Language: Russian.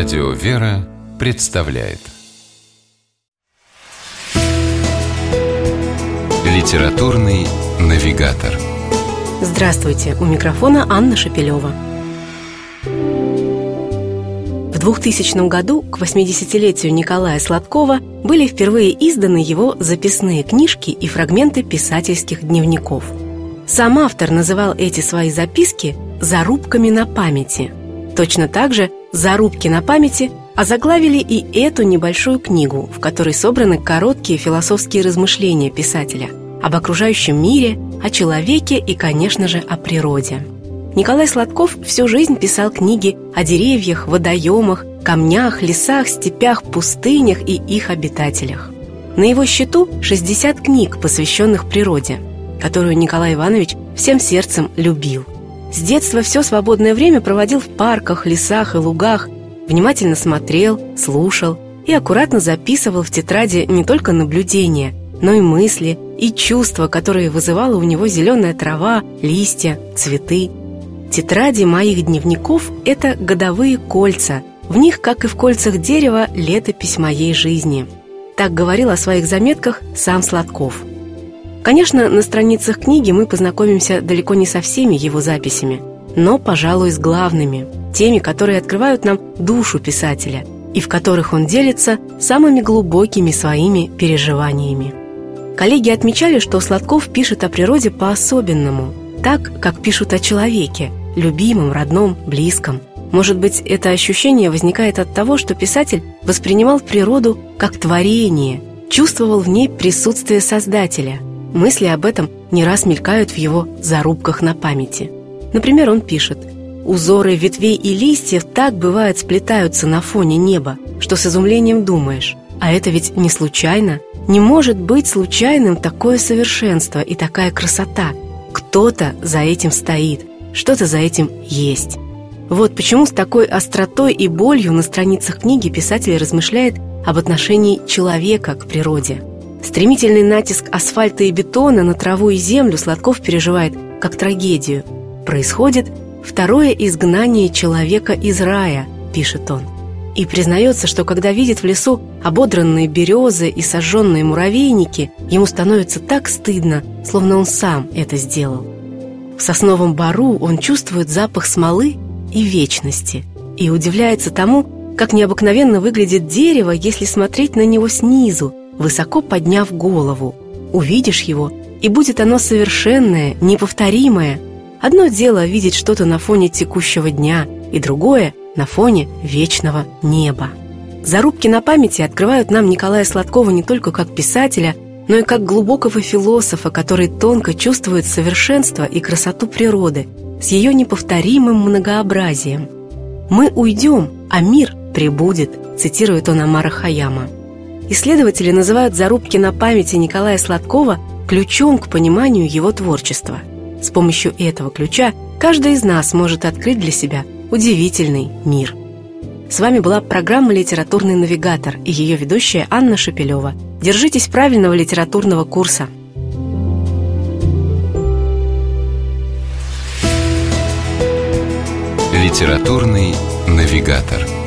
Радио «Вера» представляет Литературный навигатор Здравствуйте! У микрофона Анна Шапилева. В 2000 году, к 80-летию Николая Сладкова, были впервые изданы его записные книжки и фрагменты писательских дневников. Сам автор называл эти свои записки «зарубками на памяти». Точно так же «зарубки на памяти» озаглавили и эту небольшую книгу, в которой собраны короткие философские размышления писателя об окружающем мире, о человеке и, конечно же, о природе. Николай Сладков всю жизнь писал книги о деревьях, водоемах, камнях, лесах, степях, пустынях и их обитателях. На его счету 60 книг, посвященных природе, которую Николай Иванович всем сердцем любил. С детства все свободное время проводил в парках, лесах и лугах, внимательно смотрел, слушал и аккуратно записывал в тетради не только наблюдения, но и мысли, и чувства, которые вызывала у него зеленая трава, листья, цветы. Тетради моих дневников – это годовые кольца. В них, как и в кольцах дерева, летопись моей жизни. Так говорил о своих заметках сам Сладков. Конечно, на страницах книги мы познакомимся далеко не со всеми его записями, но, пожалуй, с главными – теми, которые открывают нам душу писателя и в которых он делится самыми глубокими своими переживаниями. Коллеги отмечали, что Сладков пишет о природе по-особенному, так, как пишут о человеке, любимом, родном, близком. Может быть, это ощущение возникает от того, что писатель воспринимал природу как творение, чувствовал в ней присутствие Создателя. Мысли об этом не раз мелькают в его зарубках на памяти. Например, он пишет – Узоры ветвей и листьев так, бывает, сплетаются на фоне неба, что с изумлением думаешь, а это ведь не случайно. Не может быть случайным такое совершенство и такая красота. Кто-то за этим стоит, что-то за этим есть. Вот почему с такой остротой и болью на страницах книги писатель размышляет об отношении человека к природе. Стремительный натиск асфальта и бетона на траву и землю Сладков переживает как трагедию. Происходит «Второе изгнание человека из рая», — пишет он. И признается, что когда видит в лесу ободранные березы и сожженные муравейники, ему становится так стыдно, словно он сам это сделал. В сосновом бару он чувствует запах смолы и вечности и удивляется тому, как необыкновенно выглядит дерево, если смотреть на него снизу, высоко подняв голову. Увидишь его, и будет оно совершенное, неповторимое, Одно дело видеть что-то на фоне текущего дня, и другое – на фоне вечного неба. Зарубки на памяти открывают нам Николая Сладкова не только как писателя, но и как глубокого философа, который тонко чувствует совершенство и красоту природы с ее неповторимым многообразием. «Мы уйдем, а мир прибудет», цитирует он Амара Хаяма. Исследователи называют зарубки на памяти Николая Сладкова ключом к пониманию его творчества – с помощью этого ключа каждый из нас может открыть для себя удивительный мир. С вами была программа «Литературный навигатор» и ее ведущая Анна Шапилева. Держитесь правильного литературного курса. «Литературный навигатор»